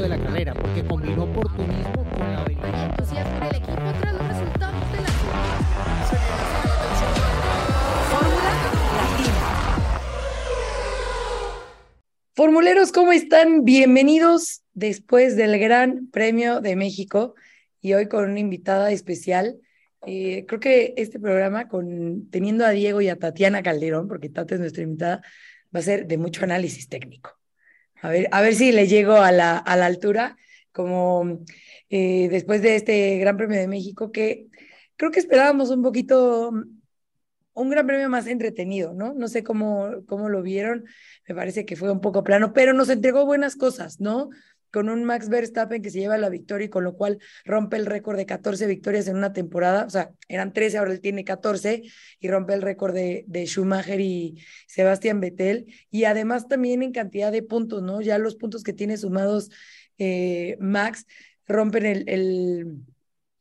de la carrera, porque combinó oportunismo con la habilidad. entusiasmo en el equipo tras los resultados de la Fórmula Latina. Formuleros, ¿cómo están? Bienvenidos después del Gran Premio de México y hoy con una invitada especial. Eh, creo que este programa, con, teniendo a Diego y a Tatiana Calderón, porque Tata es nuestra invitada, va a ser de mucho análisis técnico. A ver, a ver si le llego a la, a la altura, como eh, después de este Gran Premio de México, que creo que esperábamos un poquito, un Gran Premio más entretenido, ¿no? No sé cómo, cómo lo vieron, me parece que fue un poco plano, pero nos entregó buenas cosas, ¿no? Con un Max Verstappen que se lleva la victoria y con lo cual rompe el récord de 14 victorias en una temporada, o sea, eran 13, ahora él tiene 14 y rompe el récord de, de Schumacher y Sebastián Vettel, y además también en cantidad de puntos, ¿no? Ya los puntos que tiene sumados eh, Max rompen el, el,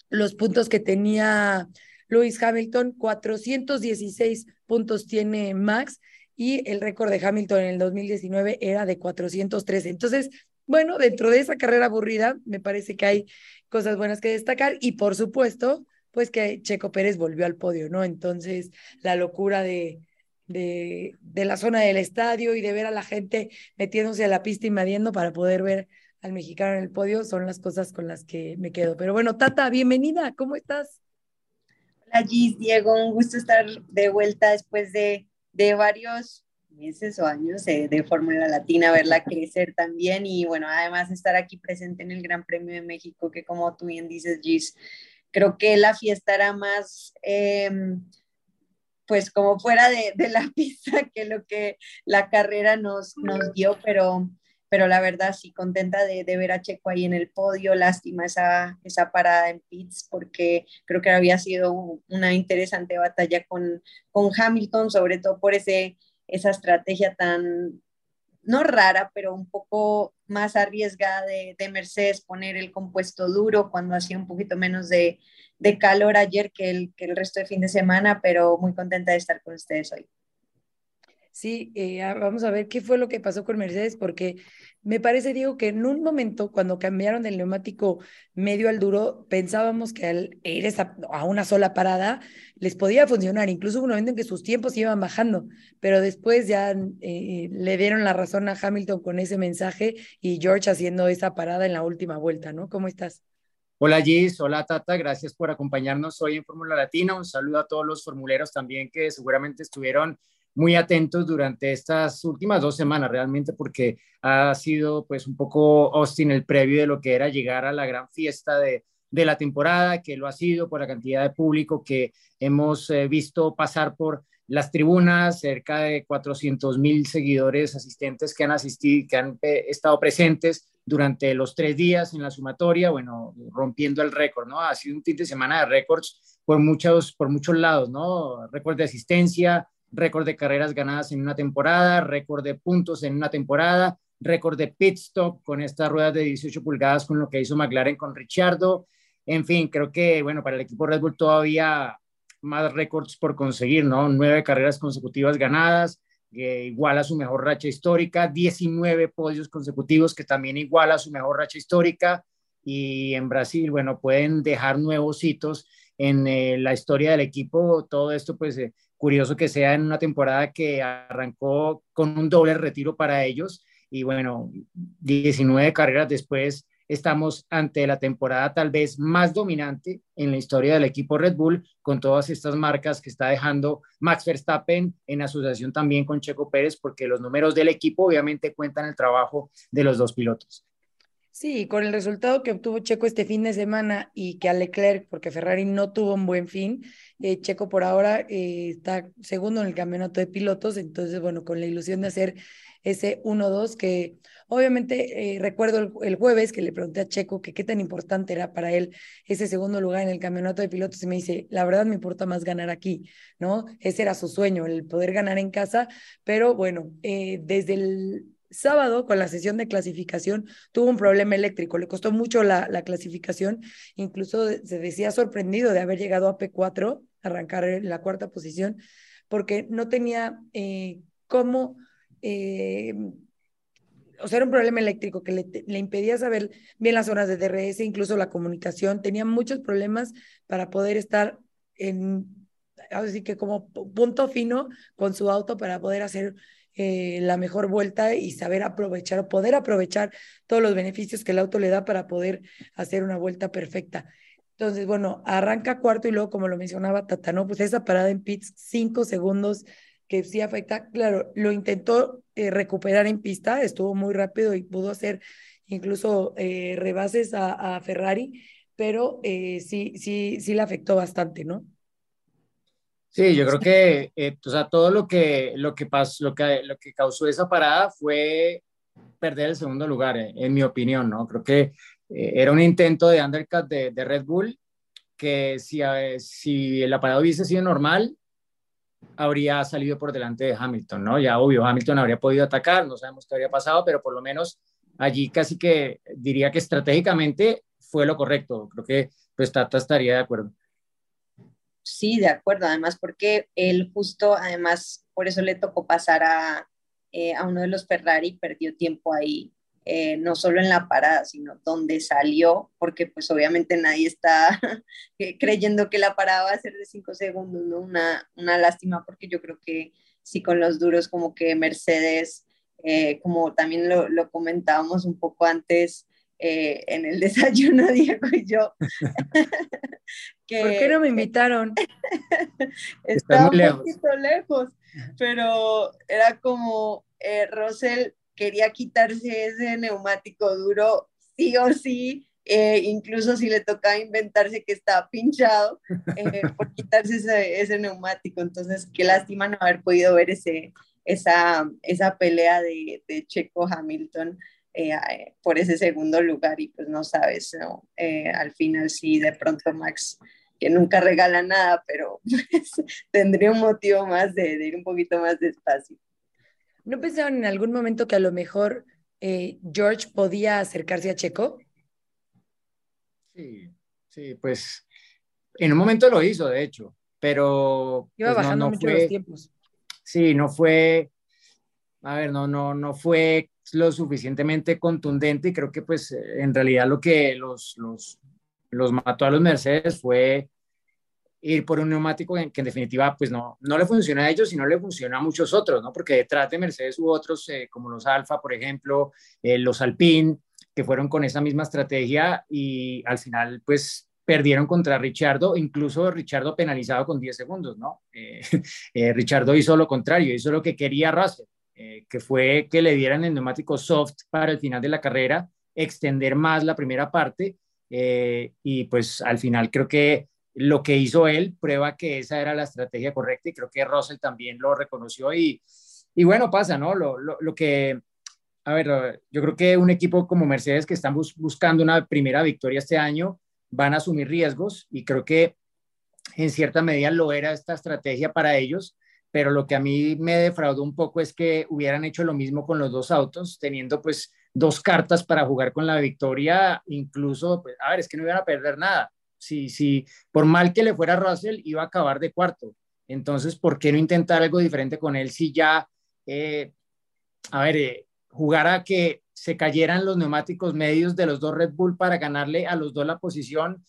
los puntos que tenía Lewis Hamilton, 416 puntos tiene Max y el récord de Hamilton en el 2019 era de 413. Entonces, bueno, dentro de esa carrera aburrida, me parece que hay cosas buenas que destacar y por supuesto, pues que Checo Pérez volvió al podio, ¿no? Entonces, la locura de, de, de la zona del estadio y de ver a la gente metiéndose a la pista invadiendo para poder ver al mexicano en el podio son las cosas con las que me quedo. Pero bueno, Tata, bienvenida, ¿cómo estás? Hola Gis, Diego, un gusto estar de vuelta después de, de varios meses o años de, de Fórmula Latina, verla crecer también y bueno, además estar aquí presente en el Gran Premio de México, que como tú bien dices, Gis, creo que la fiesta era más... Eh, pues como fuera de, de, la pista que lo que la carrera nos, nos dio, pero pero la verdad sí contenta de, de, ver a Checo ahí en el podio, lástima esa, esa parada en pits porque creo que había sido una interesante batalla con, con Hamilton, sobre todo por ese, esa estrategia tan, no rara, pero un poco más arriesgada de, de Mercedes poner el compuesto duro cuando hacía un poquito menos de, de calor ayer que el, que el resto de fin de semana, pero muy contenta de estar con ustedes hoy. Sí, eh, vamos a ver qué fue lo que pasó con Mercedes, porque me parece, Diego, que en un momento cuando cambiaron del neumático medio al duro, pensábamos que al ir a una sola parada les podía funcionar. Incluso hubo un momento en que sus tiempos iban bajando, pero después ya eh, le dieron la razón a Hamilton con ese mensaje y George haciendo esa parada en la última vuelta, ¿no? ¿Cómo estás? Hola Gis, hola Tata, gracias por acompañarnos hoy en Fórmula Latina. Un saludo a todos los formuleros también que seguramente estuvieron muy atentos durante estas últimas dos semanas realmente porque ha sido pues un poco Austin el previo de lo que era llegar a la gran fiesta de, de la temporada, que lo ha sido por la cantidad de público que hemos eh, visto pasar por las tribunas, cerca de 400 mil seguidores asistentes que han asistido, que han eh, estado presentes durante los tres días en la sumatoria, bueno, rompiendo el récord, ¿no? Ha sido un fin de semana de récords por muchos, por muchos lados, ¿no? Récord de asistencia, récord de carreras ganadas en una temporada, récord de puntos en una temporada, récord de pit stop con estas ruedas de 18 pulgadas con lo que hizo McLaren con Richardo. En fin, creo que, bueno, para el equipo Red Bull todavía más récords por conseguir, ¿no? Nueve carreras consecutivas ganadas, eh, igual a su mejor racha histórica, 19 podios consecutivos que también igual a su mejor racha histórica. Y en Brasil, bueno, pueden dejar nuevos hitos en eh, la historia del equipo. Todo esto, pues, eh, curioso que sea en una temporada que arrancó con un doble retiro para ellos y bueno, 19 carreras después estamos ante la temporada tal vez más dominante en la historia del equipo Red Bull con todas estas marcas que está dejando Max Verstappen en asociación también con Checo Pérez porque los números del equipo obviamente cuentan el trabajo de los dos pilotos. Sí, con el resultado que obtuvo Checo este fin de semana y que a Leclerc, porque Ferrari no tuvo un buen fin, eh, Checo por ahora eh, está segundo en el campeonato de pilotos, entonces, bueno, con la ilusión de hacer ese 1-2 que obviamente eh, recuerdo el, el, jueves que le pregunté a Checo que qué tan importante era para él ese segundo lugar en el campeonato de pilotos y me dice, la verdad me importa más ganar aquí, ¿no? Ese era su sueño, el poder ganar en casa, pero bueno, desde el sábado con la sesión de clasificación tuvo un problema eléctrico, le costó mucho la, la clasificación, incluso se decía sorprendido de haber llegado a P4, arrancar en la cuarta posición, porque no tenía eh, cómo, eh, o sea, era un problema eléctrico que le, le, impedía saber bien las zonas de DRS, incluso la comunicación. Tenía muchos problemas para poder estar en, así que como punto fino con su auto para poder hacer eh, la mejor vuelta y saber aprovechar o poder aprovechar todos los beneficios que el auto le da para poder hacer una vuelta perfecta. Entonces, bueno, arranca cuarto y luego, como lo mencionaba Tata, ¿no? Pues esa parada en pits, cinco segundos que sí afecta, claro, lo intentó eh, recuperar en pista, estuvo muy rápido y pudo hacer incluso eh, rebases a, Ferrari, pero sí, sí, sí le afectó bastante, ¿no? Sí, yo creo que eh, o sea, todo lo que, lo, que pasó, lo, que, lo que causó esa parada fue perder el segundo lugar, eh, en mi opinión, ¿no? Creo que eh, era un intento de undercut de, de Red Bull que si, si la parada hubiese sido normal, habría salido por delante de Hamilton, ¿no? Ya obvio, Hamilton habría podido atacar, no sabemos qué habría pasado, pero por lo menos allí casi que diría que estratégicamente fue lo correcto. Creo que pues Tata estaría de acuerdo. Sí, de acuerdo, además porque él justo, además, por eso le tocó pasar a, eh, a uno de los Ferrari, perdió tiempo ahí, eh, no solo en la parada, sino donde salió, porque pues obviamente nadie está creyendo que la parada va a ser de cinco segundos, ¿no? Una, una lástima porque yo creo que sí con los duros como que Mercedes, eh, como también lo, lo comentábamos un poco antes, eh, en el desayuno, Diego y yo. que, ¿Por qué no me invitaron? Está un poquito lejos, pero era como eh, Russell quería quitarse ese neumático duro sí o sí, eh, incluso si le tocaba inventarse que estaba pinchado eh, por quitarse ese, ese, neumático. Entonces, qué lástima no haber podido ver ese, esa, esa pelea de, de Checo Hamilton. Eh, por ese segundo lugar y pues no sabes, ¿no? Eh, al final sí, de pronto Max, que nunca regala nada, pero pues, tendría un motivo más de, de, ir un poquito más despacio. ¿No pensaron en algún momento que a lo mejor eh, George podía acercarse a Checo? Sí, sí, pues en un momento lo hizo, de hecho, pero... Iba pues, bajando no, no mucho fue, los tiempos. Sí, no fue, a ver, no, no, no fue lo suficientemente contundente y creo que pues en realidad lo que los, los, los mató a los Mercedes fue ir por un neumático que, en definitiva pues no, no le funciona a ellos, sino le funciona a muchos otros, ¿no? Porque detrás de Mercedes hubo otros eh, como los Alfa, por ejemplo, eh, los Alpine, que fueron con esa misma estrategia y al final pues perdieron contra Richardo, incluso Richardo penalizado con 10 segundos, ¿no? Eh, eh, Richardo hizo lo contrario, hizo lo que quería Russell, eh, que fue que le dieran el neumático soft para el final de la carrera, extender más la primera parte eh, y pues al final creo que lo que hizo él prueba que esa era la estrategia correcta y creo que Russell también lo reconoció y, y bueno, pasa, ¿no? Lo, lo, lo, que, a ver, yo creo que un equipo como Mercedes que están bus buscando una primera victoria este año van a asumir riesgos y creo que en cierta medida lo era esta estrategia para ellos pero lo que a mí me defraudó un poco es que hubieran hecho lo mismo con los dos autos, teniendo pues dos cartas para jugar con la victoria, incluso, pues, a ver, es que no iban a perder nada. Si, si por mal que le fuera Russell, iba a acabar de cuarto. Entonces, ¿por qué no intentar algo diferente con él si ya, eh, a ver, eh, jugar a que se cayeran los neumáticos medios de los dos Red Bull para ganarle a los dos la posición?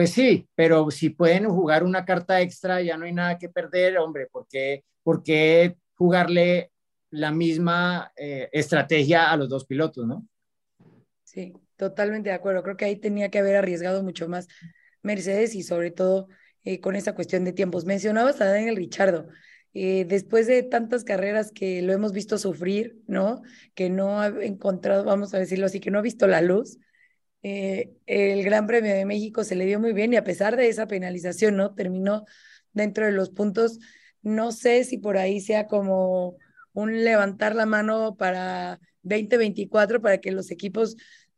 Pues sí, pero si pueden jugar una carta extra, ya no hay nada que perder, hombre, ¿por qué, jugarle la misma eh, estrategia a los dos pilotos, no? Sí, totalmente de acuerdo. Creo que ahí tenía que haber arriesgado mucho más Mercedes y sobre todo eh, con esa cuestión de tiempos. Mencionabas a Daniel Richardo. Eh, después de tantas carreras que lo hemos visto sufrir, ¿no? Que no ha encontrado, vamos a decirlo así, que no ha visto la luz eh, el Gran Premio de México se le dio muy bien y a pesar de esa penalización, ¿no? Terminó dentro de los puntos. No sé si por ahí sea como un levantar la mano para 2024 para que los equipos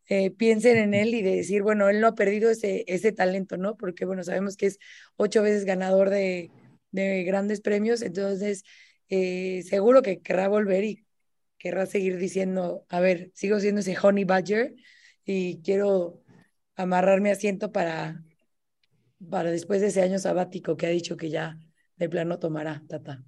eh, piensen en él y de decir, bueno, él no ha perdido ese, ese talento, ¿no? Porque, bueno, sabemos que es ocho veces ganador de, de grandes premios, entonces eh, seguro que querrá volver y querrá seguir diciendo, a ver, sigo siendo ese Honey Badger y quiero amarrar mi asiento para, para después de ese año sabático que ha dicho que ya de plano tomará, Tata.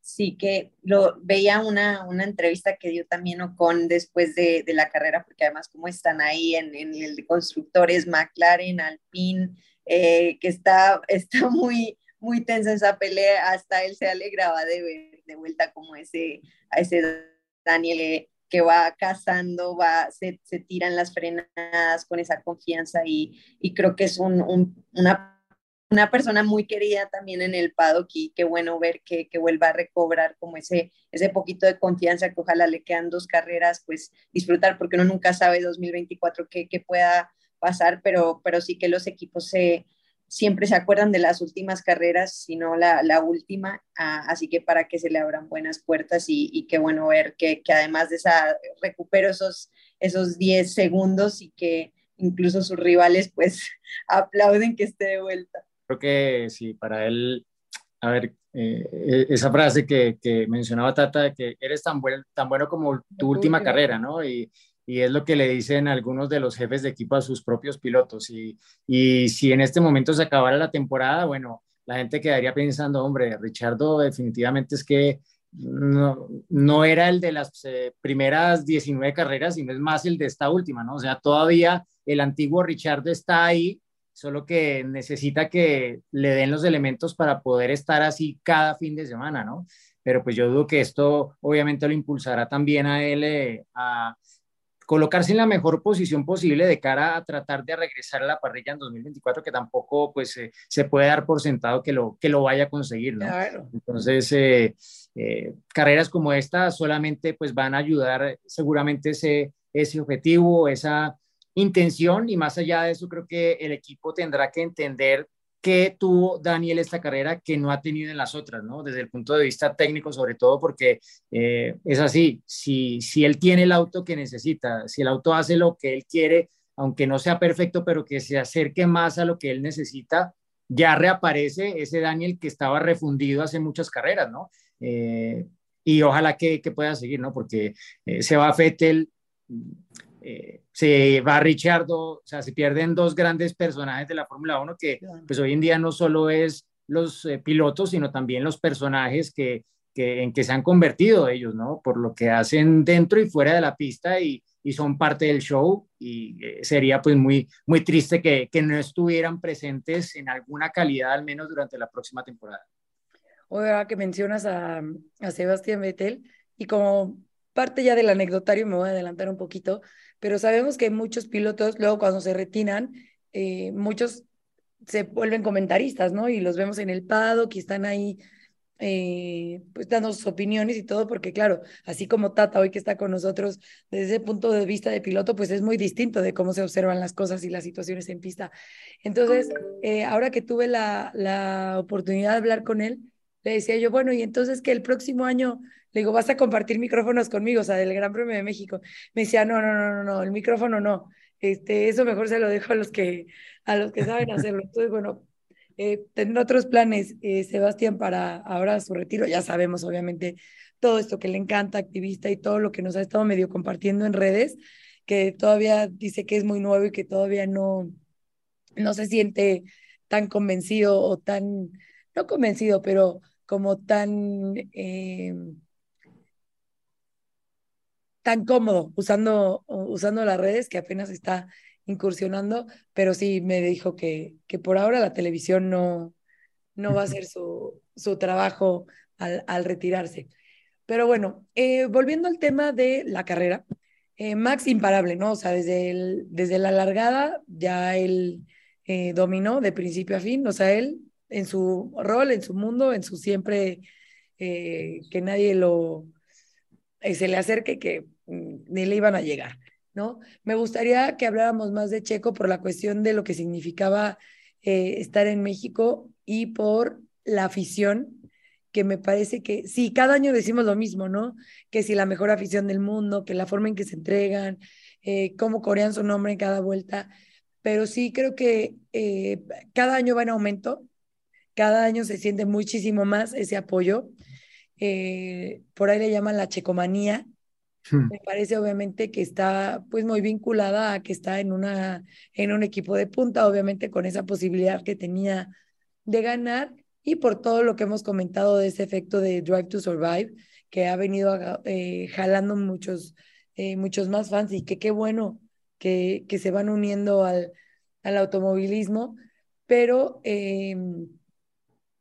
sí que lo veía una, una entrevista que dio también Ocon después de, de la carrera, porque además como están ahí en, en el de constructores, McLaren, Alpine, eh, que está, está muy, muy tensa esa pelea, hasta él se alegraba de ver de vuelta como ese, a ese Daniel eh, que va cazando, va, se, se, tiran las frenadas con esa confianza y, y creo que es un, un, una una persona muy querida también en el paddock y qué bueno ver que, que, vuelva a recobrar como ese, ese poquito de confianza que ojalá le quedan dos carreras, pues disfrutar porque uno nunca sabe 2024 qué, qué pueda pasar, pero, pero sí que los equipos se, siempre se acuerdan de las últimas carreras, sino la, la última, ah, así que para que se le abran buenas puertas y, y qué bueno ver que, que, además de esa, recupero esos, esos 10 segundos y que incluso sus rivales pues aplauden que esté de vuelta creo que sí, para él, a ver, eh, e-, esa frase que, que, mencionaba Tata, de que eres tan, buen, tan bueno como tu última carrera, ¿no? Y, y, es lo que le dicen algunos de los jefes de equipo a sus propios pilotos. Y, y si en este momento se acabara la temporada, bueno, la gente quedaría pensando, hombre, Richardo definitivamente es que no, no era el de las eh, primeras 19 carreras, sino es más el de esta última, ¿no? O sea, todavía el antiguo Richardo está ahí solo que necesita que le den los elementos para poder estar así cada fin de semana, ¿no? Pero pues yo dudo que esto obviamente lo impulsará también a él eh, a colocarse en la mejor posición posible de cara a tratar de regresar a la parrilla en 2024, que tampoco pues eh, se puede dar por sentado que lo, que lo vaya a conseguir, ¿no? Claro. Entonces, eh, eh, carreras como esta solamente pues van a ayudar seguramente ese, ese objetivo, esa intención y más allá de eso creo que el equipo tendrá que entender qué tuvo Daniel esta carrera que no ha tenido en las otras, ¿no? Desde el punto de vista técnico sobre todo porque eh, es así, si, si él tiene el auto que necesita, si el auto hace lo que él quiere, aunque no sea perfecto, pero que se acerque más a lo que él necesita, ya reaparece ese Daniel que estaba refundido hace muchas carreras, ¿no? Eh, y ojalá que, que, pueda seguir, ¿no? Porque eh, se va Fettel, eh, se va Richardo, o sea, se pierden dos grandes personajes de la Fórmula 1 que pues hoy en día no solo es los eh, pilotos, sino también los personajes que, que, en que se han convertido ellos, ¿no? Por lo que hacen dentro y fuera de la pista y, y son parte del show y eh, sería pues muy, muy triste que, que, no estuvieran presentes en alguna calidad al menos durante la próxima temporada. Ahora que mencionas a, a Sebastián Vettel y como parte ya del anecdotario me voy a adelantar un poquito, pero sabemos que muchos pilotos, luego cuando se retiran, eh, muchos se vuelven comentaristas, ¿no? Y los vemos en el paddock y están ahí eh, pues dando sus opiniones y todo, porque claro, así como Tata hoy que está con nosotros, desde ese punto de vista de piloto, pues es muy distinto de cómo se observan las cosas y las situaciones en pista. Entonces, eh, ahora que tuve la, la oportunidad de hablar con él, le decía yo, bueno, y entonces que el próximo año le digo, vas a compartir micrófonos conmigo, o sea, del Gran Premio de México. Me decía, no, no, no, no, no, el micrófono no. Este, eso mejor se lo dejo a los que, a los que saben hacerlo. Entonces, bueno, eh, tener otros planes, eh, Sebastián, para ahora su retiro. Ya sabemos, obviamente, todo esto que le encanta, activista y todo lo que nos ha estado medio compartiendo en redes, que todavía dice que es muy nuevo y que todavía no, no se siente tan convencido o tan, no convencido, pero como tan... Eh, tan cómodo usando, usando las redes que apenas está incursionando, pero sí me dijo que, que por ahora la televisión no, no va a ser su, su trabajo al, al, retirarse. Pero bueno, eh, volviendo al tema de la carrera, eh, Max imparable, ¿no? O sea, desde, el, desde la largada ya él eh, dominó de principio a fin, o sea, él en su rol, en su mundo, en su siempre que nadie lo se le acerque, que Mm, ni le iban a llegar, ¿no? Me gustaría que habláramos más de Checo por la cuestión de lo que significaba eh, estar en México y por la afición, que me parece que sí, cada año decimos lo mismo, ¿no? Que si la mejor afición del mundo, que la forma en que se entregan, eh, cómo corean su nombre en cada vuelta, pero sí creo que eh, cada año va en aumento, cada año se siente muchísimo más ese apoyo. Eh, por ahí le llaman la checomanía, Hmm. Me parece obviamente que está pues muy vinculada a que está en, una, en un equipo de punta, obviamente con esa posibilidad que tenía de ganar y por todo lo que hemos comentado de ese efecto de Drive to Survive, que ha venido eh, jalando muchos, eh, muchos más fans y que qué bueno que, que se van uniendo al, al automovilismo, pero em,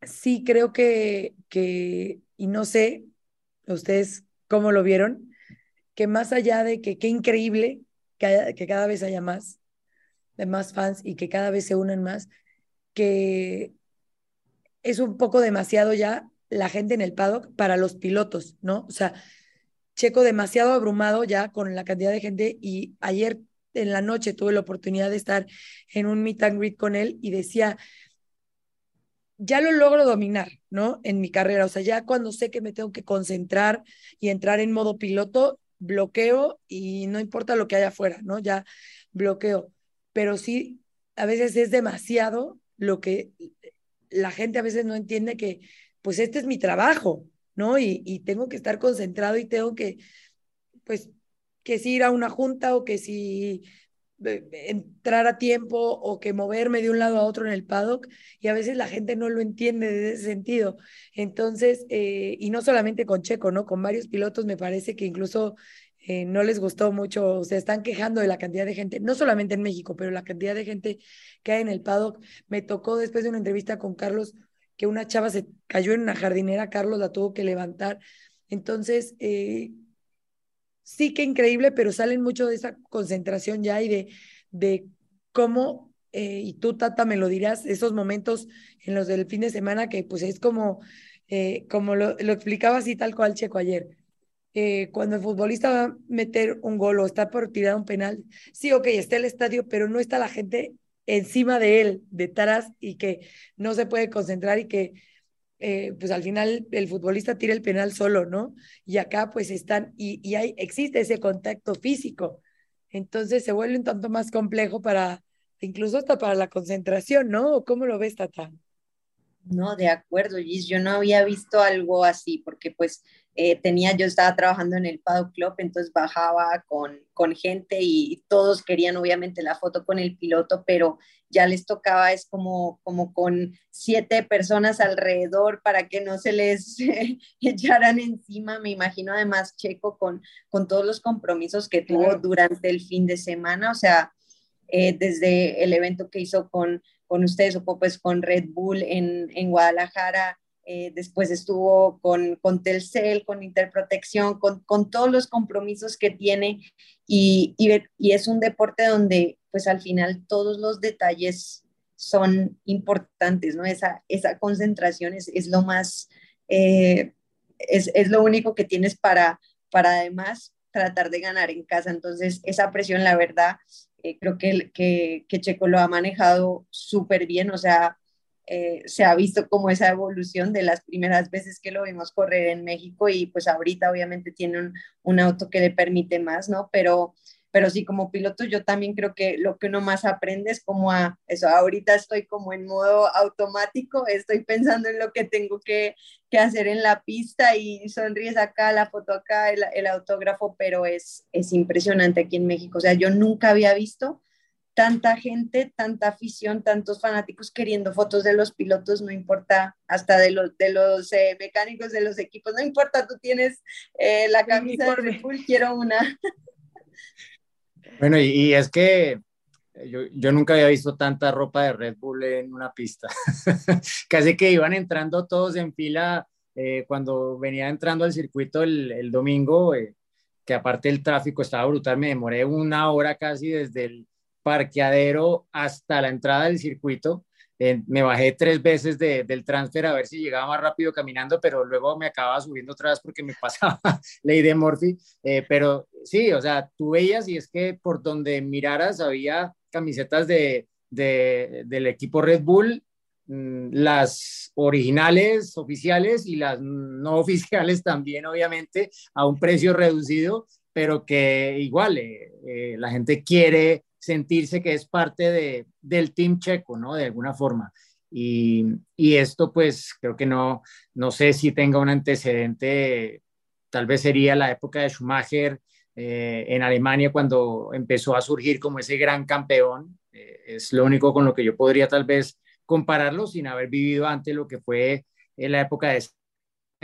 sí creo que, que, y no sé ustedes cómo lo vieron, que más allá de que qué increíble que, cada vez haya más, de más fans y que cada vez se unan más, que es un poco demasiado ya la gente en el paddock para los pilotos, ¿no? O sea, Checo demasiado abrumado ya con la cantidad de gente y ayer en la noche tuve la oportunidad de estar en un meet and greet con él y decía, ya lo logro dominar, ¿no? En mi carrera, o sea, ya cuando sé que me tengo que concentrar y entrar en modo piloto, bloqueo y no importa lo que haya afuera, ¿no? Ya bloqueo. Pero sí, a veces es demasiado lo que la gente a veces no entiende que, pues este es mi trabajo, ¿no? Y, y tengo que estar concentrado y tengo que, pues, que si ir a una junta o que si entrar a tiempo o que moverme de un lado a otro en el paddock y a veces la gente no lo entiende de ese sentido. Entonces, eh, y no solamente con Checo, ¿no? Con varios pilotos me parece que incluso eh, no les gustó mucho, se están quejando de la cantidad de gente, no solamente en México, pero la cantidad de gente que hay en el paddock. Me tocó después de una entrevista con Carlos que una chava se cayó en una jardinera, Carlos la tuvo que levantar. Entonces, eh, sí que increíble, pero salen mucho de esa concentración ya y de, de cómo, eh, y tú, Tata, me lo dirás, esos momentos en los del fin de semana que pues es como, eh, como lo, lo, explicaba así tal cual Checo ayer. Eh, cuando el futbolista va a meter un gol o está por tirar un penal, sí, ok, está el estadio, pero no está la gente encima de él, detrás, y que no se puede concentrar y que eh, pues al final el futbolista tira el penal solo, ¿no? Y acá pues están, y, y hay, existe ese contacto físico. Entonces se vuelve un tanto más complejo para, incluso hasta para la concentración, ¿no? ¿Cómo lo ves, Tata? No, de acuerdo, Gis. Yo no había visto algo así, porque pues eh, tenía, yo estaba trabajando en el Paddock Club, entonces bajaba con, con gente y, todos querían obviamente la foto con el piloto, pero ya les tocaba, es como, como con siete personas alrededor para que no se les echaran encima. Me imagino además Checo con, con todos los compromisos que tuvo durante el fin de semana, o sea, eh, desde el evento que hizo con con ustedes, o pues con Red Bull en, en Guadalajara, eh, después estuvo con, con Telcel, con Interprotección, con, con, todos los compromisos que tiene y, y, es un deporte donde pues al final todos los detalles son importantes, ¿no? Esa, esa concentración es, es lo más, eh, es, es, lo único que tienes para, para además tratar de ganar en casa. Entonces, esa presión, la verdad, eh, creo que, que, que, Checo lo ha manejado súper bien, o sea, eh, se ha visto como esa evolución de las primeras veces que lo vimos correr en México y pues ahorita obviamente tiene un, auto que le permite más, ¿no? Pero pero sí como piloto yo también creo que lo que uno más aprende es como a eso, ahorita estoy como en modo automático, estoy pensando en lo que tengo que, que hacer en la pista y sonríes acá, la foto acá, el, el, autógrafo, pero es, es impresionante aquí en México, o sea, yo nunca había visto tanta gente, tanta afición, tantos fanáticos queriendo fotos de los pilotos, no importa, hasta de los, de los eh, mecánicos de los equipos, no importa, tú tienes eh, la camisa de Red Bull, quiero una. Bueno, y, y es que yo, yo, nunca había visto tanta ropa de Red Bull en una pista. Casi que iban entrando todos en fila eh, cuando venía entrando al circuito el, el domingo, eh, que aparte el tráfico estaba brutal, me demoré una hora casi desde el parqueadero hasta la entrada del circuito eh, me bajé tres veces de, del transfer a ver si llegaba más rápido caminando, pero luego me acababa subiendo otra vez porque me pasaba ley de Morphy. Eh, pero sí, o sea, tú veías y es que por donde miraras había camisetas de, de del equipo Red Bull, mmm, las originales, oficiales y las no oficiales también, obviamente, a un precio reducido, pero que igual eh, eh la gente quiere sentirse que es parte de, del team checo, ¿no? De alguna forma. Y, y, esto pues creo que no, no sé si tenga un antecedente, tal vez sería la época de Schumacher eh, en Alemania cuando empezó a surgir como ese gran campeón. Eh, es lo único con lo que yo podría tal vez compararlo sin haber vivido antes lo que fue en la época de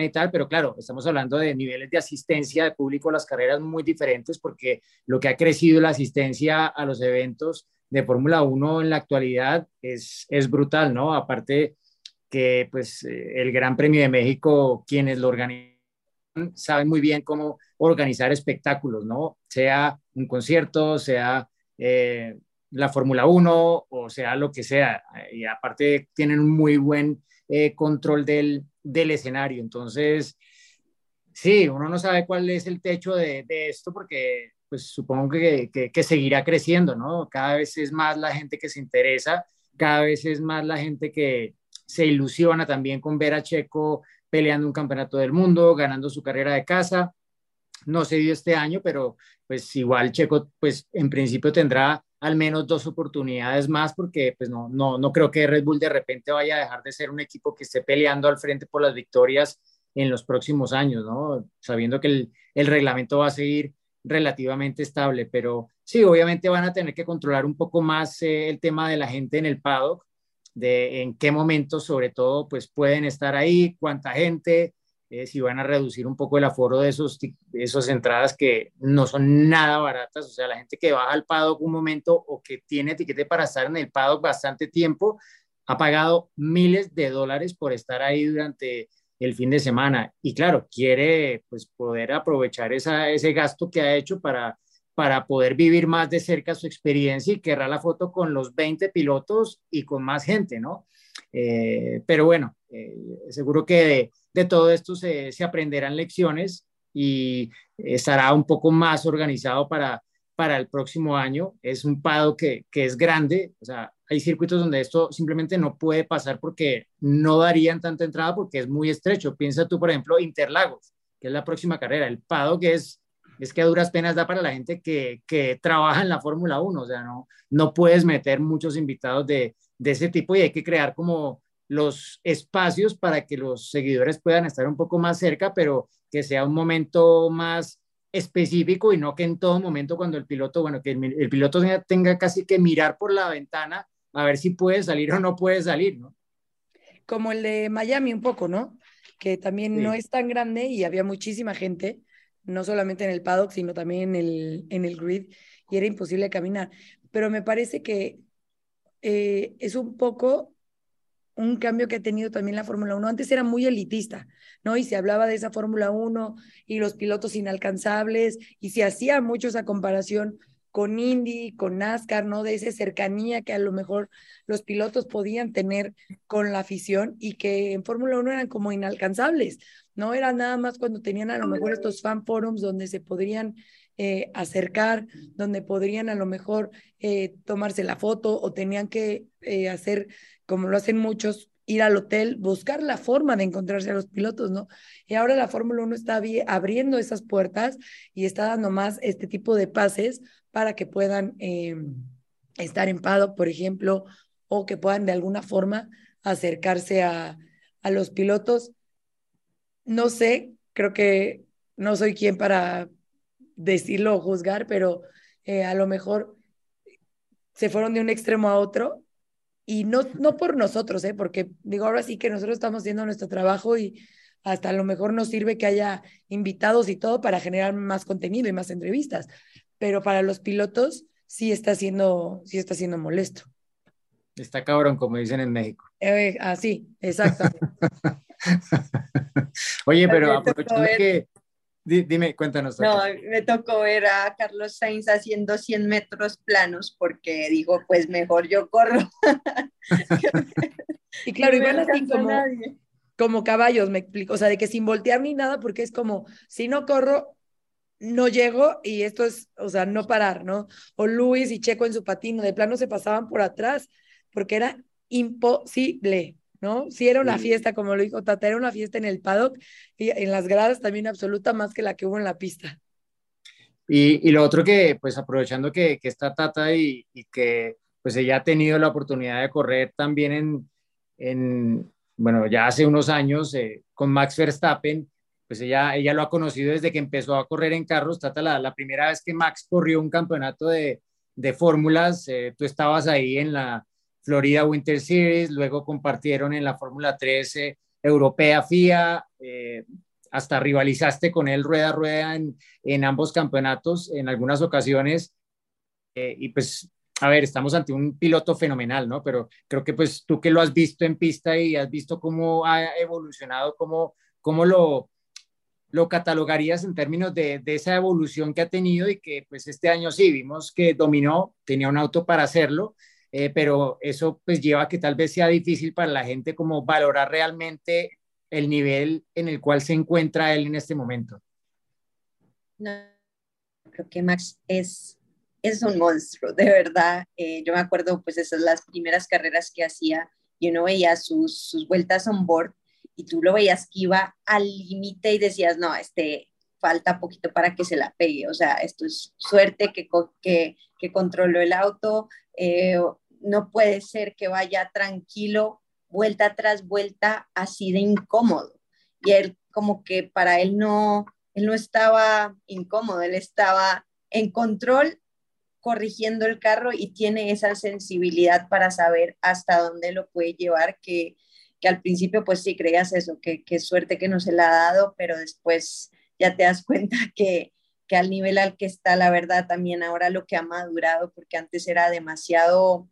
y tal, pero claro, estamos hablando de niveles de asistencia de público a las carreras muy diferentes porque lo que ha crecido la asistencia a los eventos de Fórmula 1 en la actualidad es, es brutal, ¿no? Aparte que pues eh, el Gran Premio de México, quienes lo organizan, saben muy bien cómo organizar espectáculos, ¿no? Sea un concierto, sea eh, la Fórmula 1 o sea lo que sea. Y aparte tienen un muy buen eh, control del, del, escenario. Entonces, sí, uno no sabe cuál es el techo de, esto porque pues supongo que, que, que, seguirá creciendo, ¿no? Cada vez es más la gente que se interesa, cada vez es más la gente que se ilusiona también con ver a Checo peleando un campeonato del mundo, ganando su carrera de casa. No se dio este año, pero pues igual Checo, pues en principio tendrá al menos dos oportunidades más porque pues no, no, no creo que Red Bull de repente vaya a dejar de ser un equipo que esté peleando al frente por las victorias en los próximos años, ¿no? Sabiendo que el, el reglamento va a seguir relativamente estable, pero sí, obviamente van a tener que controlar un poco más eh, el tema de la gente en el paddock, de en qué momento sobre todo pues pueden estar ahí, cuánta gente, eh, si van a reducir un poco el aforo de esos, esas entradas que no son nada baratas, o sea, la gente que baja al paddock un momento o que tiene etiquete para estar en el paddock bastante tiempo, ha pagado miles de dólares por estar ahí durante el fin de semana y claro, quiere pues poder aprovechar esa, ese gasto que ha hecho para, para poder vivir más de cerca su experiencia y querrá la foto con los 20 pilotos y con más gente, ¿no? Eh, pero bueno, eh, seguro que de, todo esto se, se, aprenderán lecciones y estará un poco más organizado para, para el próximo año. Es un pado que, que es grande, o sea, hay circuitos donde esto simplemente no puede pasar porque no darían tanta entrada porque es muy estrecho. Piensa tú, por ejemplo, Interlagos, que es la próxima carrera. El pado que es es que a duras penas da para la gente que, que trabaja en la Fórmula 1, o sea, no, no puedes meter muchos invitados de, de ese tipo y hay que crear como los espacios para que los seguidores puedan estar un poco más cerca, pero que sea un momento más específico y no que en todo momento cuando el piloto, bueno, que el, piloto tenga, casi que mirar por la ventana a ver si puede salir o no puede salir, ¿no? Como el de Miami un poco, ¿no? Que también sí. no es tan grande y había muchísima gente, no solamente en el paddock, sino también en el, en el grid, y era imposible caminar. Pero me parece que eh, es un poco un cambio que ha tenido también la Fórmula 1. Antes era muy elitista, ¿no? Y se hablaba de esa Fórmula 1 y los pilotos inalcanzables y se hacía mucho esa comparación con Indy, con NASCAR, ¿no? De esa cercanía que a lo mejor los pilotos podían tener con la afición y que en Fórmula 1 eran como inalcanzables, ¿no? Era nada más cuando tenían a lo mejor estos fan forums donde se podrían eh, acercar, donde podrían a lo mejor eh, tomarse la foto o tenían que eh, hacer, como lo hacen muchos, ir al hotel, buscar la forma de encontrarse a los pilotos, ¿no? Y ahora la Fórmula 1 está abriendo esas puertas y está dando más este tipo de pases para que puedan estar en paddock, por ejemplo, o que puedan de alguna forma acercarse a, a los pilotos. No sé, creo que no soy quien para decirlo o juzgar, pero eh, a lo mejor se fueron de un extremo a otro y no, no por nosotros, ¿eh? porque digo, ahora sí que nosotros estamos haciendo nuestro trabajo y hasta a lo mejor nos sirve que haya invitados y todo para generar más contenido y más entrevistas, pero para los pilotos sí está siendo, sí está siendo molesto. Está cabrón, como dicen en México. Eh, así, exacto. Oye, pero aprovechando que, Dime, cuéntanos. No, me tocó ver a Carlos Sainz haciendo 100 metros planos porque dijo, pues mejor yo corro. y claro, igual así como, como caballos, me explico, o sea, de que sin voltear ni nada, porque es como, si no corro, no llego y esto es, o sea, no parar, ¿no? O Luis y Checo en su patino, de plano se pasaban por atrás, porque era imposible. ¿No? Sí era una fiesta, como lo dijo Tata, era una fiesta en el paddock y en las gradas también absoluta más que la que hubo en la pista. Y, y lo otro que, pues aprovechando que, que está Tata y, y, que pues ella ha tenido la oportunidad de correr también en, en bueno, ya hace unos años eh, con Max Verstappen, pues ella, ella lo ha conocido desde que empezó a correr en carros. Tata, la, la primera vez que Max corrió un campeonato de, de fórmulas, eh, tú estabas ahí en la, Florida Winter Series, luego compartieron en la Fórmula 13 Europea FIA, eh, hasta rivalizaste con él rueda a rueda en, en, ambos campeonatos en algunas ocasiones. Eh, y pues, a ver, estamos ante un piloto fenomenal, ¿no? Pero creo que pues tú que lo has visto en pista y has visto cómo ha evolucionado, cómo, cómo lo, lo catalogarías en términos de, de, esa evolución que ha tenido y que pues este año sí vimos que dominó, tenía un auto para hacerlo, eh, pero eso pues lleva a que tal vez sea difícil para la gente como valorar realmente el nivel en el cual se encuentra él en este momento. No, creo que Max es, es un monstruo, de verdad. Eh, yo me acuerdo pues esas las primeras carreras que hacía y uno veía sus, sus vueltas on board y tú lo veías que iba al límite y decías, no, este, falta poquito para que se la pegue, o sea, esto es suerte que, que, que controló el auto, eh, no puede ser que vaya tranquilo, vuelta tras vuelta, así de incómodo. Y él como que para él no, él no estaba incómodo, él estaba en control corrigiendo el carro y tiene esa sensibilidad para saber hasta dónde lo puede llevar, que, que al principio pues sí creías eso, que, que suerte que no se la ha dado, pero después ya te das cuenta que, que al nivel al que está, la verdad, también ahora lo que ha madurado, porque antes era demasiado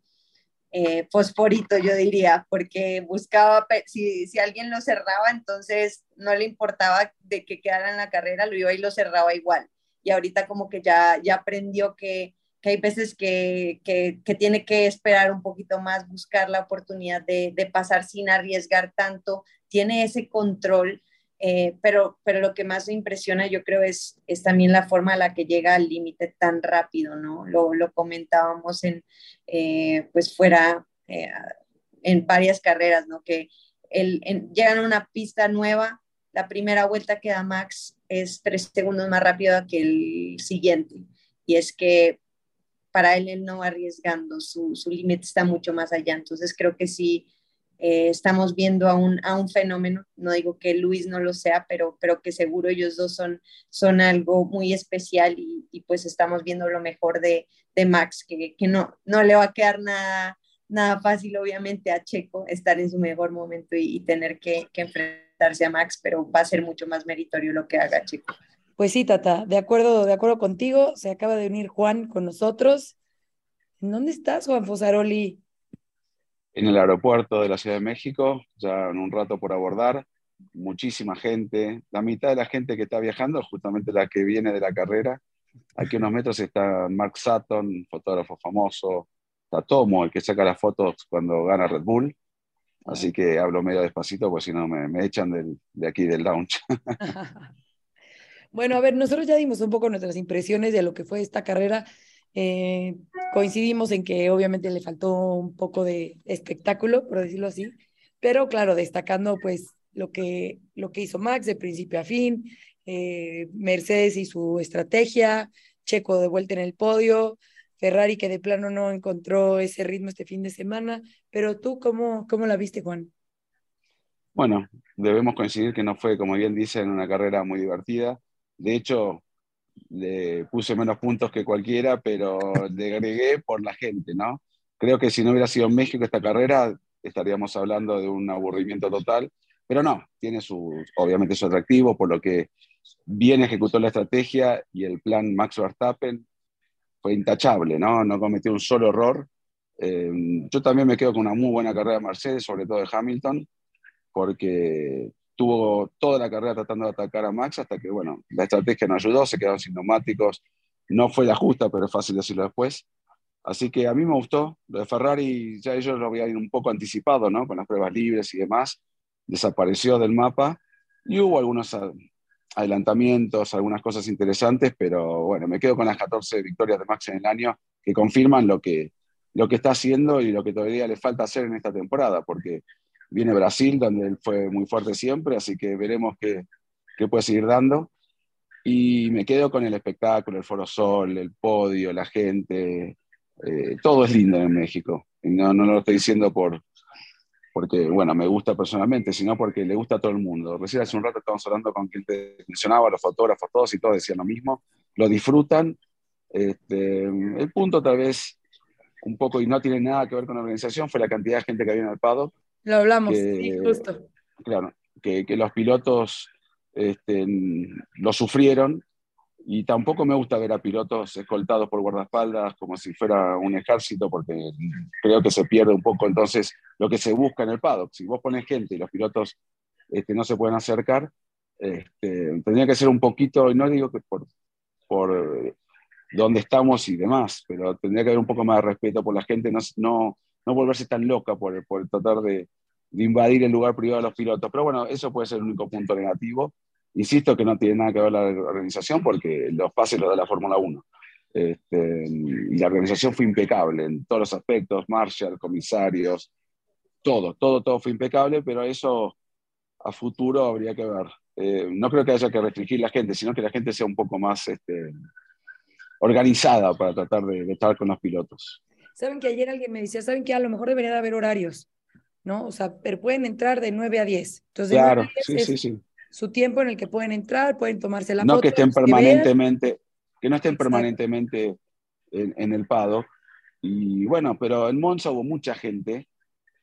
eh, fosforito, yo diría, porque buscaba, si, si alguien lo cerraba, entonces no le importaba de que quedara en la carrera, lo iba y lo cerraba igual. Y ahorita como que ya, ya aprendió que que hay veces que, que, que, tiene que esperar un poquito más, buscar la oportunidad de, de pasar sin arriesgar tanto, tiene ese control, eh, pero, pero lo que más me impresiona yo creo es, es también la forma en la que llega al límite tan rápido, ¿no? Lo, lo comentábamos en, eh, pues fuera, eh, en varias carreras, ¿no? Que el, en, llegan a una pista nueva, la primera vuelta que da Max es tres segundos más rápido que el siguiente. Y es que para él él no va arriesgando, su, su límite está mucho más allá. Entonces creo que sí eh, estamos viendo a un, a un fenómeno, no digo que Luis no lo sea, pero, pero que seguro ellos dos son, son algo muy especial y, y pues estamos viendo lo mejor de, de Max, que, que, no, no le va a quedar nada, nada fácil obviamente a Checo estar en su mejor momento y, y tener que, que enfrentarse a Max, pero va a ser mucho más meritorio lo que haga Checo. Pues sí, Tata, de acuerdo, de acuerdo contigo. Se acaba de unir Juan con nosotros. ¿En dónde estás, Juan Fosaroli? En el aeropuerto de la Ciudad de México, ya en un rato por abordar. Muchísima gente. La mitad de la gente que está viajando, justamente la que viene de la carrera. Aquí a unos metros está Mark Sutton, fotógrafo famoso. Está Tomo, el que saca las fotos cuando gana Red Bull. Así que hablo medio despacito, porque si no me, me echan del, de aquí del lounge. Bueno, a ver, nosotros ya dimos un poco nuestras impresiones de lo que fue esta carrera. Eh, coincidimos en que obviamente le faltó un poco de espectáculo, por decirlo así, pero claro, destacando pues lo que, lo que hizo Max de principio a fin, eh, Mercedes y su estrategia, Checo de vuelta en el podio, Ferrari que de plano no encontró ese ritmo este fin de semana, pero tú, ¿cómo, cómo la viste, Juan? Bueno, debemos coincidir que no fue, como bien dicen, una carrera muy divertida. De hecho, le puse menos puntos que cualquiera, pero le agregué por la gente, ¿no? Creo que si no hubiera sido en México esta carrera, estaríamos hablando de un aburrimiento total, pero no, tiene su, obviamente su atractivo, por lo que bien ejecutó la estrategia y el plan Max Verstappen fue intachable, ¿no? No cometió un solo error. Eh, yo también me quedo con una muy buena carrera de Mercedes, sobre todo de Hamilton, porque tuvo toda la carrera tratando de atacar a Max hasta que, bueno, la estrategia no ayudó, se quedaron sin neumáticos, no fue la justa, pero es fácil decirlo después. Así que a mí me gustó, lo de Ferrari ya ellos lo habían un poco anticipado, ¿no? Con las pruebas libres y demás, desapareció del mapa y hubo algunos adelantamientos, algunas cosas interesantes, pero bueno, me quedo con las 14 victorias de Max en el año que confirman lo que, lo que está haciendo y lo que todavía le falta hacer en esta temporada, porque Viene Brasil, donde él fue muy fuerte siempre, así que veremos qué, qué puede seguir dando. Y me quedo con el espectáculo, el Foro Sol, el podio, la gente. Eh, todo es lindo en México. No, no lo estoy diciendo por, porque, bueno, me gusta personalmente, sino porque le gusta a todo el mundo. Recién hace un rato estábamos hablando con quien te mencionaba, los fotógrafos, todos y todos decían lo mismo. Lo disfrutan. Este, el punto tal vez un poco, y no tiene nada que ver con la organización, fue la cantidad de gente que había en el paddock. Lo hablamos, que- sí, justo. Claro, que, que los pilotos este, lo sufrieron y tampoco me gusta ver a pilotos escoltados por guardaespaldas como si fuera un ejército porque creo que se pierde un poco entonces lo que se busca en el paddock. Si vos pones gente y los pilotos este, no se pueden acercar, este, tendría que ser un poquito, y no digo que por, por dónde estamos y demás, pero tendría que haber un poco más de respeto por la gente, no, no, no volverse tan loca por, por tratar de, de invadir el lugar privado de los pilotos. Pero bueno, eso puede ser el único punto negativo. Insisto que no tiene nada que ver la organización porque los pases los da la Fórmula 1. Este, y la organización fue impecable en todos los aspectos, Marshall, comisarios, todo, todo, todo fue impecable, pero eso a futuro habría que ver. Eh, no creo que haya que restringir la gente, sino que la gente sea un poco más este, organizada para tratar de, de estar con los pilotos. Saben que ayer alguien me decía, saben que a lo mejor debería de haber horarios, ¿no? O sea, pero pueden entrar de 9 a 10. Entonces, Claro, 9 a 10 sí, es sí, sí. su tiempo en el que pueden entrar, pueden tomarse la no foto. que estén permanentemente, que no estén Exacto. permanentemente en, en el paddock. Y bueno, pero en Monza hubo mucha gente,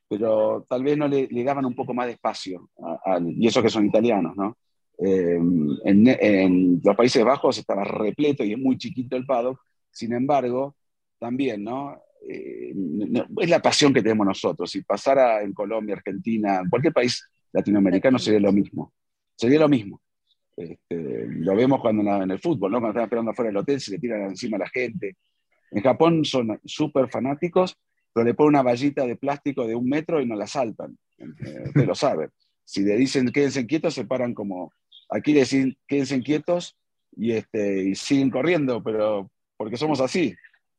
pero tal vez no le, le daban un poco más de espacio, a- al- y eso que son italianos, ¿no? Eh, en, en los Países Bajos estaba repleto y es muy chiquito el paddock, sin embargo, también, ¿no? Eh, no- es la pasión que tenemos nosotros. Si pasara en Colombia, Argentina, en cualquier país latinoamericano sería lo mismo. Sería lo mismo. Este, lo vemos cuando en, el fútbol, ¿no? Cuando están esperando afuera del hotel, se le tiran encima a la gente. En Japón son súper fanáticos, pero le ponen una vallita de plástico de un metro y no la saltan. Eh, usted lo sabe. Si le dicen quédense quietos, se paran como. Aquí le dicen quédense quietos y, este, y siguen corriendo, pero porque somos así.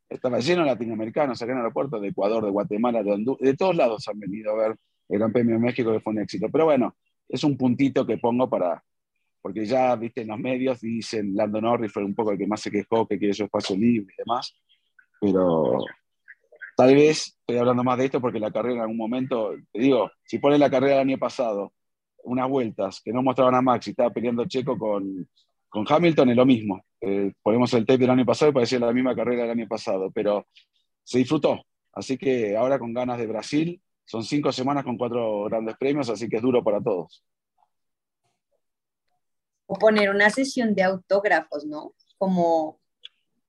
Estaba lleno de latinoamericanos acá en el aeropuerto, de Ecuador, de Guatemala, de Honduras, de todos lados han venido a ver el Gran Premio de México, que fue un éxito. Pero bueno, es un puntito que pongo para, porque ya, viste, en los medios dicen, Lando Norris fue un poco el que más se quejó, que quiere su espacio libre y demás, pero tal vez estoy hablando más de esto porque la carrera en algún momento, te digo, si pones la carrera del año pasado, unas vueltas que no mostraban a Max y estaba peleando Checo con, con Hamilton, es lo mismo. Eh, ponemos el tape del año pasado y parecía la misma carrera del año pasado, pero se disfrutó. Así que ahora con ganas de Brasil, son cinco semanas con cuatro grandes premios, así que es duro para todos. O poner una sesión de autógrafos, ¿no? Como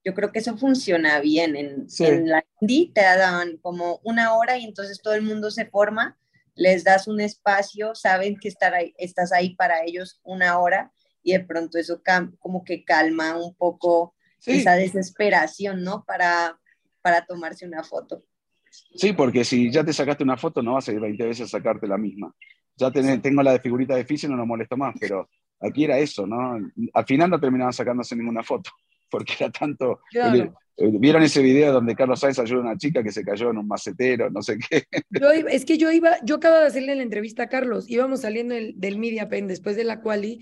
yo creo que eso funciona bien. En, Sí. en la Indy te dan como una hora y entonces todo el mundo se forma, les das un espacio, saben que estar ahí, estás ahí para ellos una hora y de pronto eso como que calma un poco Sí, esa desesperación, ¿no? Para, para tomarse una foto. sí, porque si ya te sacaste una foto, no vas a ir 20 veces a sacarte la misma. Ya tenés- tengo la de figurita de Fischer, no nos molesto más, pero aquí era eso, ¿no? Al final no terminaban sacándose ninguna foto, porque era tanto... Claro. ¿Vieron ese video donde Carlos Sainz ayuda a una chica que se cayó en un macetero, no sé qué? Yo iba- es que yo iba, yo acababa de hacerle la entrevista a Carlos, íbamos saliendo del, del Media Pen después de la quali,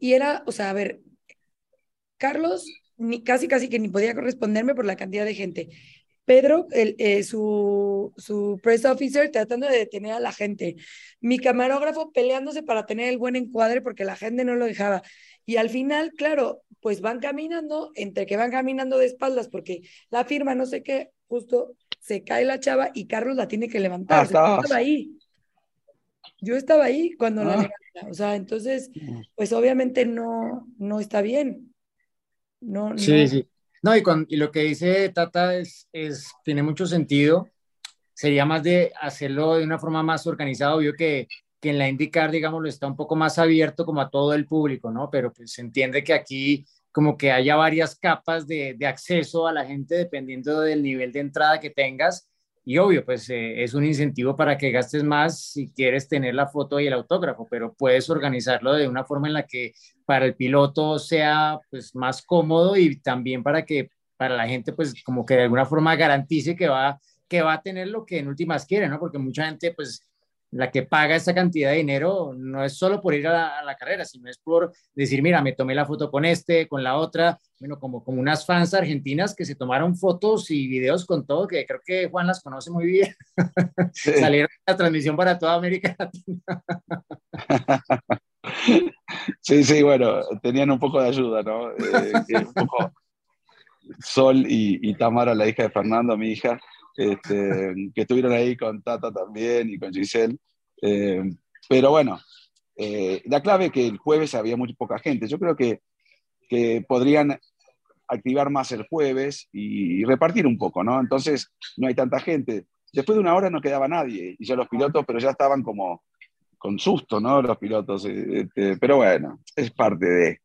y era, o sea, a ver, Carlos ni, casi casi que ni podía corresponderme por la cantidad de gente. Pedro, el, eh, su, su press officer, tratando de detener a la gente. Mi camarógrafo peleándose para tener el buen encuadre porque la gente no lo dejaba. Y al final, claro, pues van caminando, entre que van caminando de espaldas porque la firma, no sé qué, justo se cae la chava y Carlos la tiene que levantar. Ah, ahí. Yo estaba ahí cuando la Ah. levanta. O sea, entonces, pues obviamente no, no está bien. No, Sí, no. sí. No, y, con- y lo que dice Tata es, es, tiene mucho sentido. Sería más de hacerlo de una forma más organizada. Obvio que, que en la IndyCar, digamos, está un poco más abierto como a todo el público, ¿no? Pero pues se entiende que aquí como que haya varias capas de, de acceso a la gente dependiendo del nivel de entrada que tengas. Y obvio, pues eh, es un incentivo para que gastes más si quieres tener la foto y el autógrafo, pero puedes organizarlo de una forma en la que para el piloto sea pues más cómodo y también para que para la gente pues como que de alguna forma garantice que va que va a tener lo que en últimas quiere, ¿no? Porque mucha gente pues la que paga esa cantidad de dinero no es solo por ir a la, a la carrera, sino es por decir, mira, me tomé la foto con este, con la otra, bueno, como, como unas fans argentinas que se tomaron fotos y videos con todo, que creo que Juan las conoce muy bien, Sí. salieron la transmisión para toda América Latina. Sí, sí, bueno, tenían un poco de ayuda, ¿no? Eh, un poco Sol y, y Tamara, la hija de Fernando, mi hija, este, que estuvieron ahí con Tata también y con Giselle. Eh, pero bueno, eh, la clave es que el jueves había muy poca gente. Yo creo que, que podrían activar más el jueves y, repartir un poco, ¿no? Entonces no hay tanta gente. Después de una hora no quedaba nadie y ya los pilotos, pero ya estaban como con susto, ¿no? Los pilotos. Este, pero bueno, es parte de...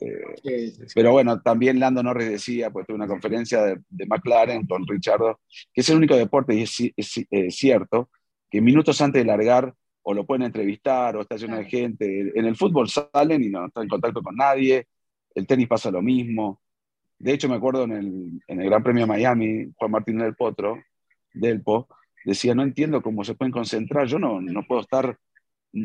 Eh, pero bueno, también Lando Norris decía, pues tuve una conferencia de, McLaren con Richardo, que es el único deporte, y es, cierto, que minutos antes de largar o lo pueden entrevistar o está lleno de gente. En el fútbol salen y no están en contacto con nadie, el tenis pasa lo mismo. De hecho, me acuerdo en el, en el Gran Premio de Miami, Juan Martín del Potro, Delpo, decía, no entiendo cómo se pueden concentrar, yo no, no puedo estar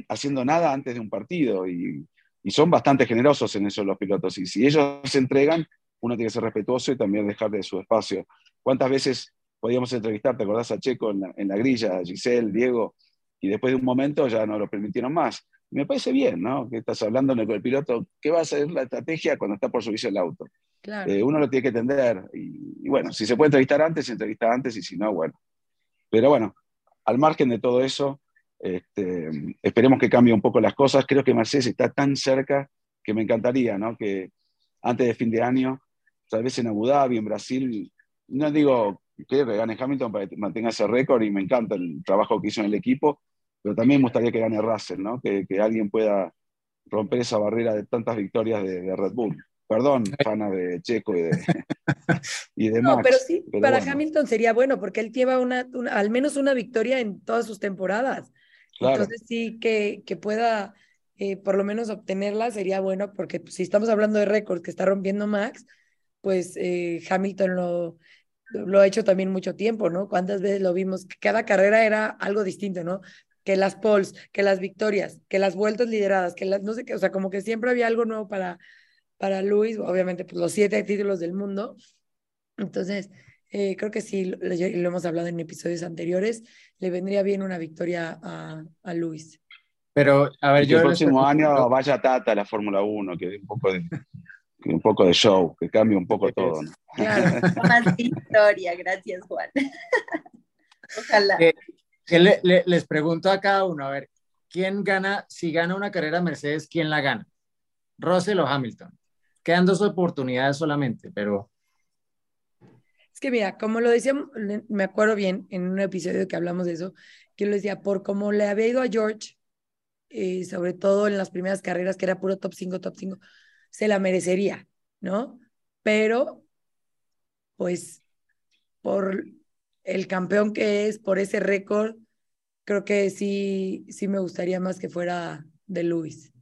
haciendo nada antes de un partido. Y, y son bastante generosos en eso los pilotos. Y si ellos se entregan, uno tiene que ser respetuoso y también dejar de su espacio. ¿Cuántas veces podíamos entrevistar, te acordás a Checo en la, en la grilla, a Giselle, Diego, y después de un momento ya no lo permitieron más? me parece bien, ¿no? Que estás hablando con el piloto, ¿qué va a ser la estrategia cuando está por subirse el auto? Eh, uno lo tiene que entender. Y, bueno, si se puede entrevistar antes, se entrevista antes, y si no, bueno. Pero bueno, al margen de todo eso, este, esperemos que cambie un poco las cosas. Creo que Mercedes está tan cerca que me encantaría, ¿no? Que antes de fin de año, tal vez en Abu Dhabi, en Brasil, no digo que gane Hamilton para que mantenga ese récord y me encanta el trabajo que hizo en el equipo, pero también me gustaría que gane Russell, ¿no? Que, que alguien pueda romper esa barrera de tantas victorias de, Red Bull. Perdón, fana de Checo y de, y de Max. No, pero sí, para Hamilton sería bueno, porque él lleva una, al menos una victoria en todas sus temporadas. Entonces sí, que, que pueda eh, por lo menos obtenerla sería bueno, porque pues, si estamos hablando de récords que está rompiendo Max, pues eh, Hamilton lo, lo ha hecho también mucho tiempo, ¿no? ¿Cuántas veces lo vimos? Cada carrera era algo distinto, ¿no? que las poles, que las victorias, que las vueltas lideradas, que las no sé qué, o sea, como que siempre había algo nuevo para, para Luis, obviamente pues los siete títulos del mundo. Entonces, eh, creo que sí, lo, lo, hemos hablado en episodios anteriores, le vendría bien una victoria a, a Luis. Pero, a ver, yo... El próximo año vaya Tata a la Fórmula 1, que un poco de... un poco de show, que cambie un poco todo. ¿no? Claro. Más victoria, gracias Juan. Ojalá. Eh, les pregunto a cada uno, a ver, ¿quién gana? Si gana una carrera Mercedes, ¿quién la gana? ¿Russell o Hamilton? Quedan dos oportunidades solamente, pero... Es que mira, como lo decía, me acuerdo bien en un episodio que hablamos de eso, que lo decía, por cómo le había ido a George, eh, sobre todo en las primeras carreras, que era puro top 5, top 5, se la merecería, ¿no? Pero, pues, por el campeón que es por ese récord, creo que sí, sí me gustaría más que fuera de Luis.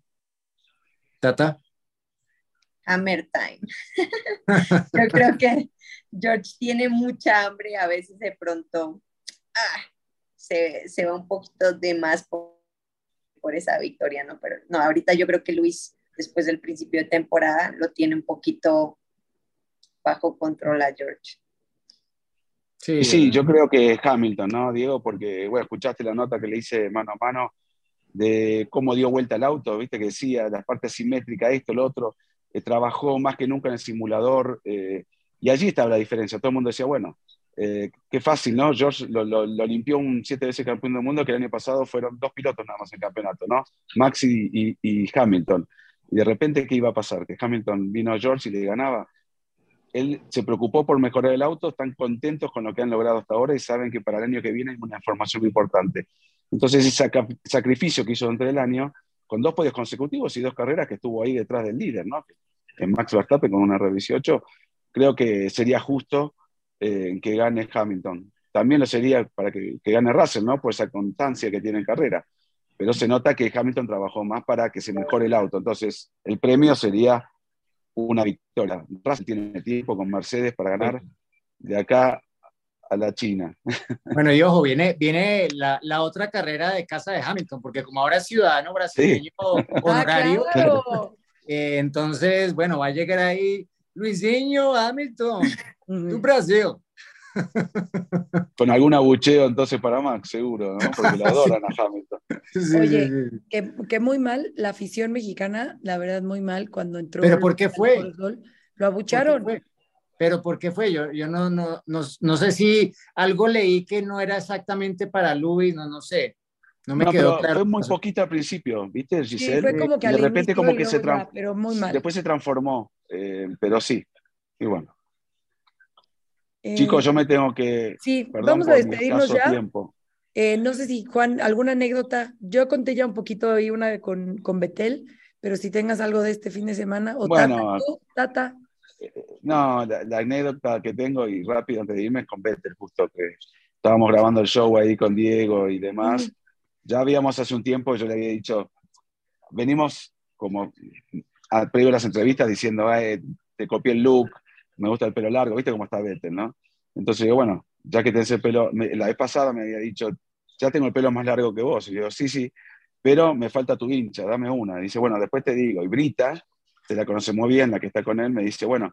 Tata. Hammer time. Yo creo que George tiene mucha hambre, a veces de pronto ah, se, se, va un poquito de más por, por, esa victoria, ¿no? Pero no, ahorita yo creo que Luis, después del principio de temporada, lo tiene un poquito bajo control a George. Sí, sí, yo creo que Hamilton, ¿no, Diego? Porque, bueno, escuchaste la nota que le hice mano a mano de cómo dio vuelta el auto, viste que decía las partes simétricas, esto, lo otro, eh, trabajó más que nunca en el simulador, eh, y allí estaba la diferencia. Todo el mundo decía, bueno, eh, qué fácil, ¿no? George lo, limpió un siete veces campeón del mundo, que el año pasado fueron dos pilotos nada más en campeonato, ¿no? Max y, Hamilton. Y de repente, ¿qué iba a pasar? Que Hamilton vino a George y le ganaba él se preocupó por mejorar el auto, están contentos con lo que han logrado hasta ahora y saben que para el año que viene hay una información muy importante. Entonces, ese sacrificio que hizo dentro del año, con dos podios consecutivos y dos carreras que estuvo ahí detrás del líder, ¿no? En Max Verstappen con una RB18, creo que sería justo eh, que gane Hamilton. También lo sería para que, que, gane Russell, ¿no? Por esa constancia que tiene en carrera. Pero se nota que Hamilton trabajó más para que se mejore el auto. Entonces, el premio sería una victoria. Russell tiene tiempo con Mercedes para ganar de acá a la China. Bueno, y ojo, viene, viene la, la otra carrera de casa de Hamilton, porque como ahora es ciudadano brasileño honorario, ah, eh, entonces, bueno, va a llegar ahí Luisinho Hamilton, tu Brasil. Con algún abucheo entonces para Max, seguro, ¿no? Porque lo adoran a Hamilton. Oye, que, que, muy mal, la afición mexicana, la verdad, muy mal cuando entró. ¿Pero por qué fue? Lo abucharon. Pero ¿por qué fue? Yo, yo no, no, no, no sé si algo leí que no era exactamente para Luis, no, no sé. No me No, quedó pero claro. Fue muy poquita al principio, ¿viste, Sí, Giselle? fue como que de repente como que se luego ya, tran- pero muy mal. después se transformó, eh, pero sí. Y bueno, Eh, chicos, yo me tengo que... Sí, Perdón vamos a despedirnos ya. tiempo. Eh, no sé si, Juan, alguna anécdota. Yo conté ya un poquito ahí una con, con Betel, pero si tengas algo de este fin de semana. O Bueno. Tata, tú, Tata. No, la, la anécdota que tengo y rápido antes de irme es con Better, justo que estábamos grabando el show ahí con Diego y demás. Ya habíamos hace un tiempo, yo le había dicho, venimos como a previo a las entrevistas diciendo, "Ay, te copié el look, me gusta el pelo largo, ¿viste cómo está Better, no? Entonces digo, bueno, ya que tenés el pelo, me- la vez pasada me había dicho, ya tengo el pelo más largo que vos. Y digo, sí, sí, pero me falta tu hincha, dame una. Y dice, bueno, después te digo. Y Brita, se la conoce muy bien, la que está con él, me dice, bueno,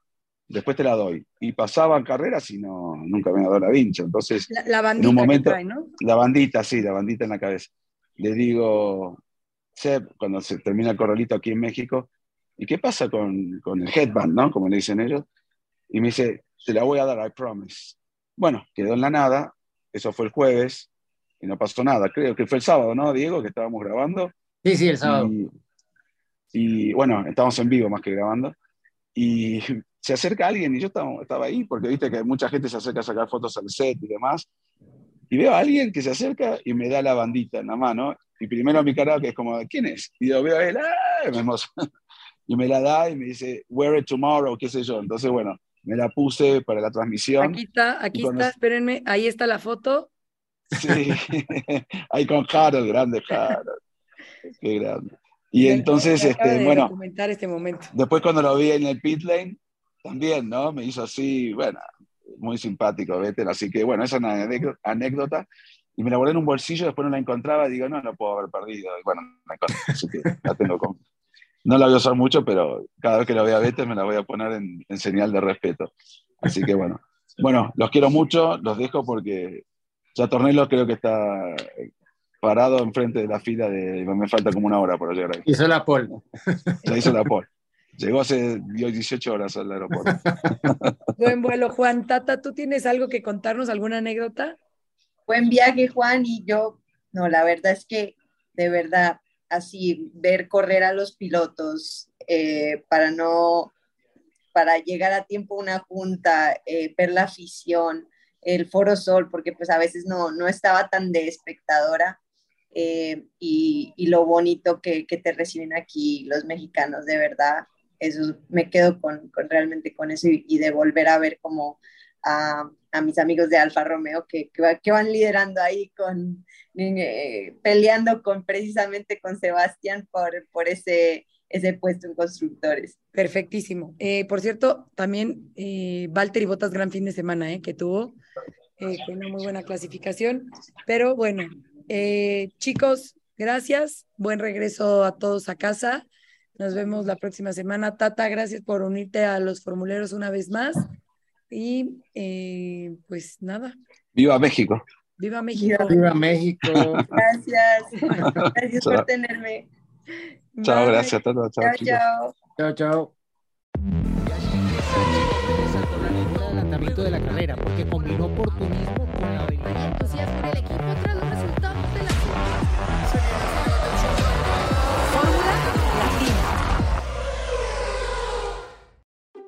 después te la doy. Y pasaban carreras y no, nunca me ha dado la vincha. Entonces, La, la bandita momento- que trae, ¿no? la bandita, sí, la bandita en la cabeza. Le digo, Seb, cuando se termina el corralito aquí en México, ¿y qué pasa con, con el headband, no? Como le dicen ellos. Y me dice, te la voy a dar, I promise. Bueno, quedó en la nada, eso fue el jueves, y no pasó nada. Creo que fue el sábado, ¿no, Diego? Que estábamos grabando. Sí, sí, el sábado. Y, y, bueno, estábamos en vivo más que grabando. Y se acerca alguien y yo estaba, estaba ahí, porque viste que mucha gente se acerca a sacar fotos al set y demás. Y veo a alguien que se acerca y me da la bandita en la mano. Y primero mi cara que es como, ¿quién es? Y yo veo a él, ¡ah! Me. Y me la da y me dice, wear it tomorrow, qué sé yo. Entonces, bueno, me la puse para la transmisión. Aquí está, aquí está, espérenme, ahí está la foto. Sí, ahí con Harold, grande Harold. Qué grande. Y Me entonces, este, de bueno, este momento. después cuando lo vi en el pit lane, también, ¿no? Me hizo así, bueno, muy simpático, Vettel. Así que, bueno, esa es una anécdota-. Y me la guardé en un bolsillo, después no la encontraba, digo, no, no puedo haber perdido. Y bueno, la encontré, así que la tengo con... No la voy a usar mucho, pero cada vez que la vea a Vettel me la voy a poner en, en señal de respeto. Así que, bueno. Bueno, los quiero mucho, los dejo porque ya Tornelo creo que está parado enfrente de la fila de... Me falta como una hora para llegar ahí. Hizo la pole. Ya hizo la pole. Llegó hace 18 horas al aeropuerto. Buen vuelo, Juan. Tata, ¿tú tienes algo que contarnos, alguna anécdota? Buen viaje, Juan, y yo, no, la verdad es que de verdad, así, ver correr a los pilotos eh, para no, para llegar a tiempo a una junta, eh, ver la afición, el Foro Sol, porque pues a veces no, no estaba tan de espectadora, eh, y, y lo bonito que, que te reciben aquí los mexicanos, de verdad, eso me quedo con, con realmente con eso y, y de volver a ver como a, a mis amigos de Alfa Romeo que, que, que van liderando ahí con eh, peleando con precisamente con Sebastián por, por ese, ese puesto en constructores. Perfectísimo. Eh, por cierto, también eh, Valtteri Bottas gran fin de semana eh, que tuvo, eh, con una muy buena clasificación. Pero bueno, eh, chicos, gracias. Buen regreso a todos a casa. Nos vemos la próxima semana. Tata, gracias por unirte a los formuleros una vez más. Y eh, pues nada, ¡Viva México! viva México. Viva México. Gracias. Gracias por tenerme. Chao, Bye. gracias a todos. Chao, Chao, chicos. chao. chao, chao. saltó la lengua de adelantamiento de la carrera porque combinó oportunismo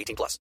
18 plus.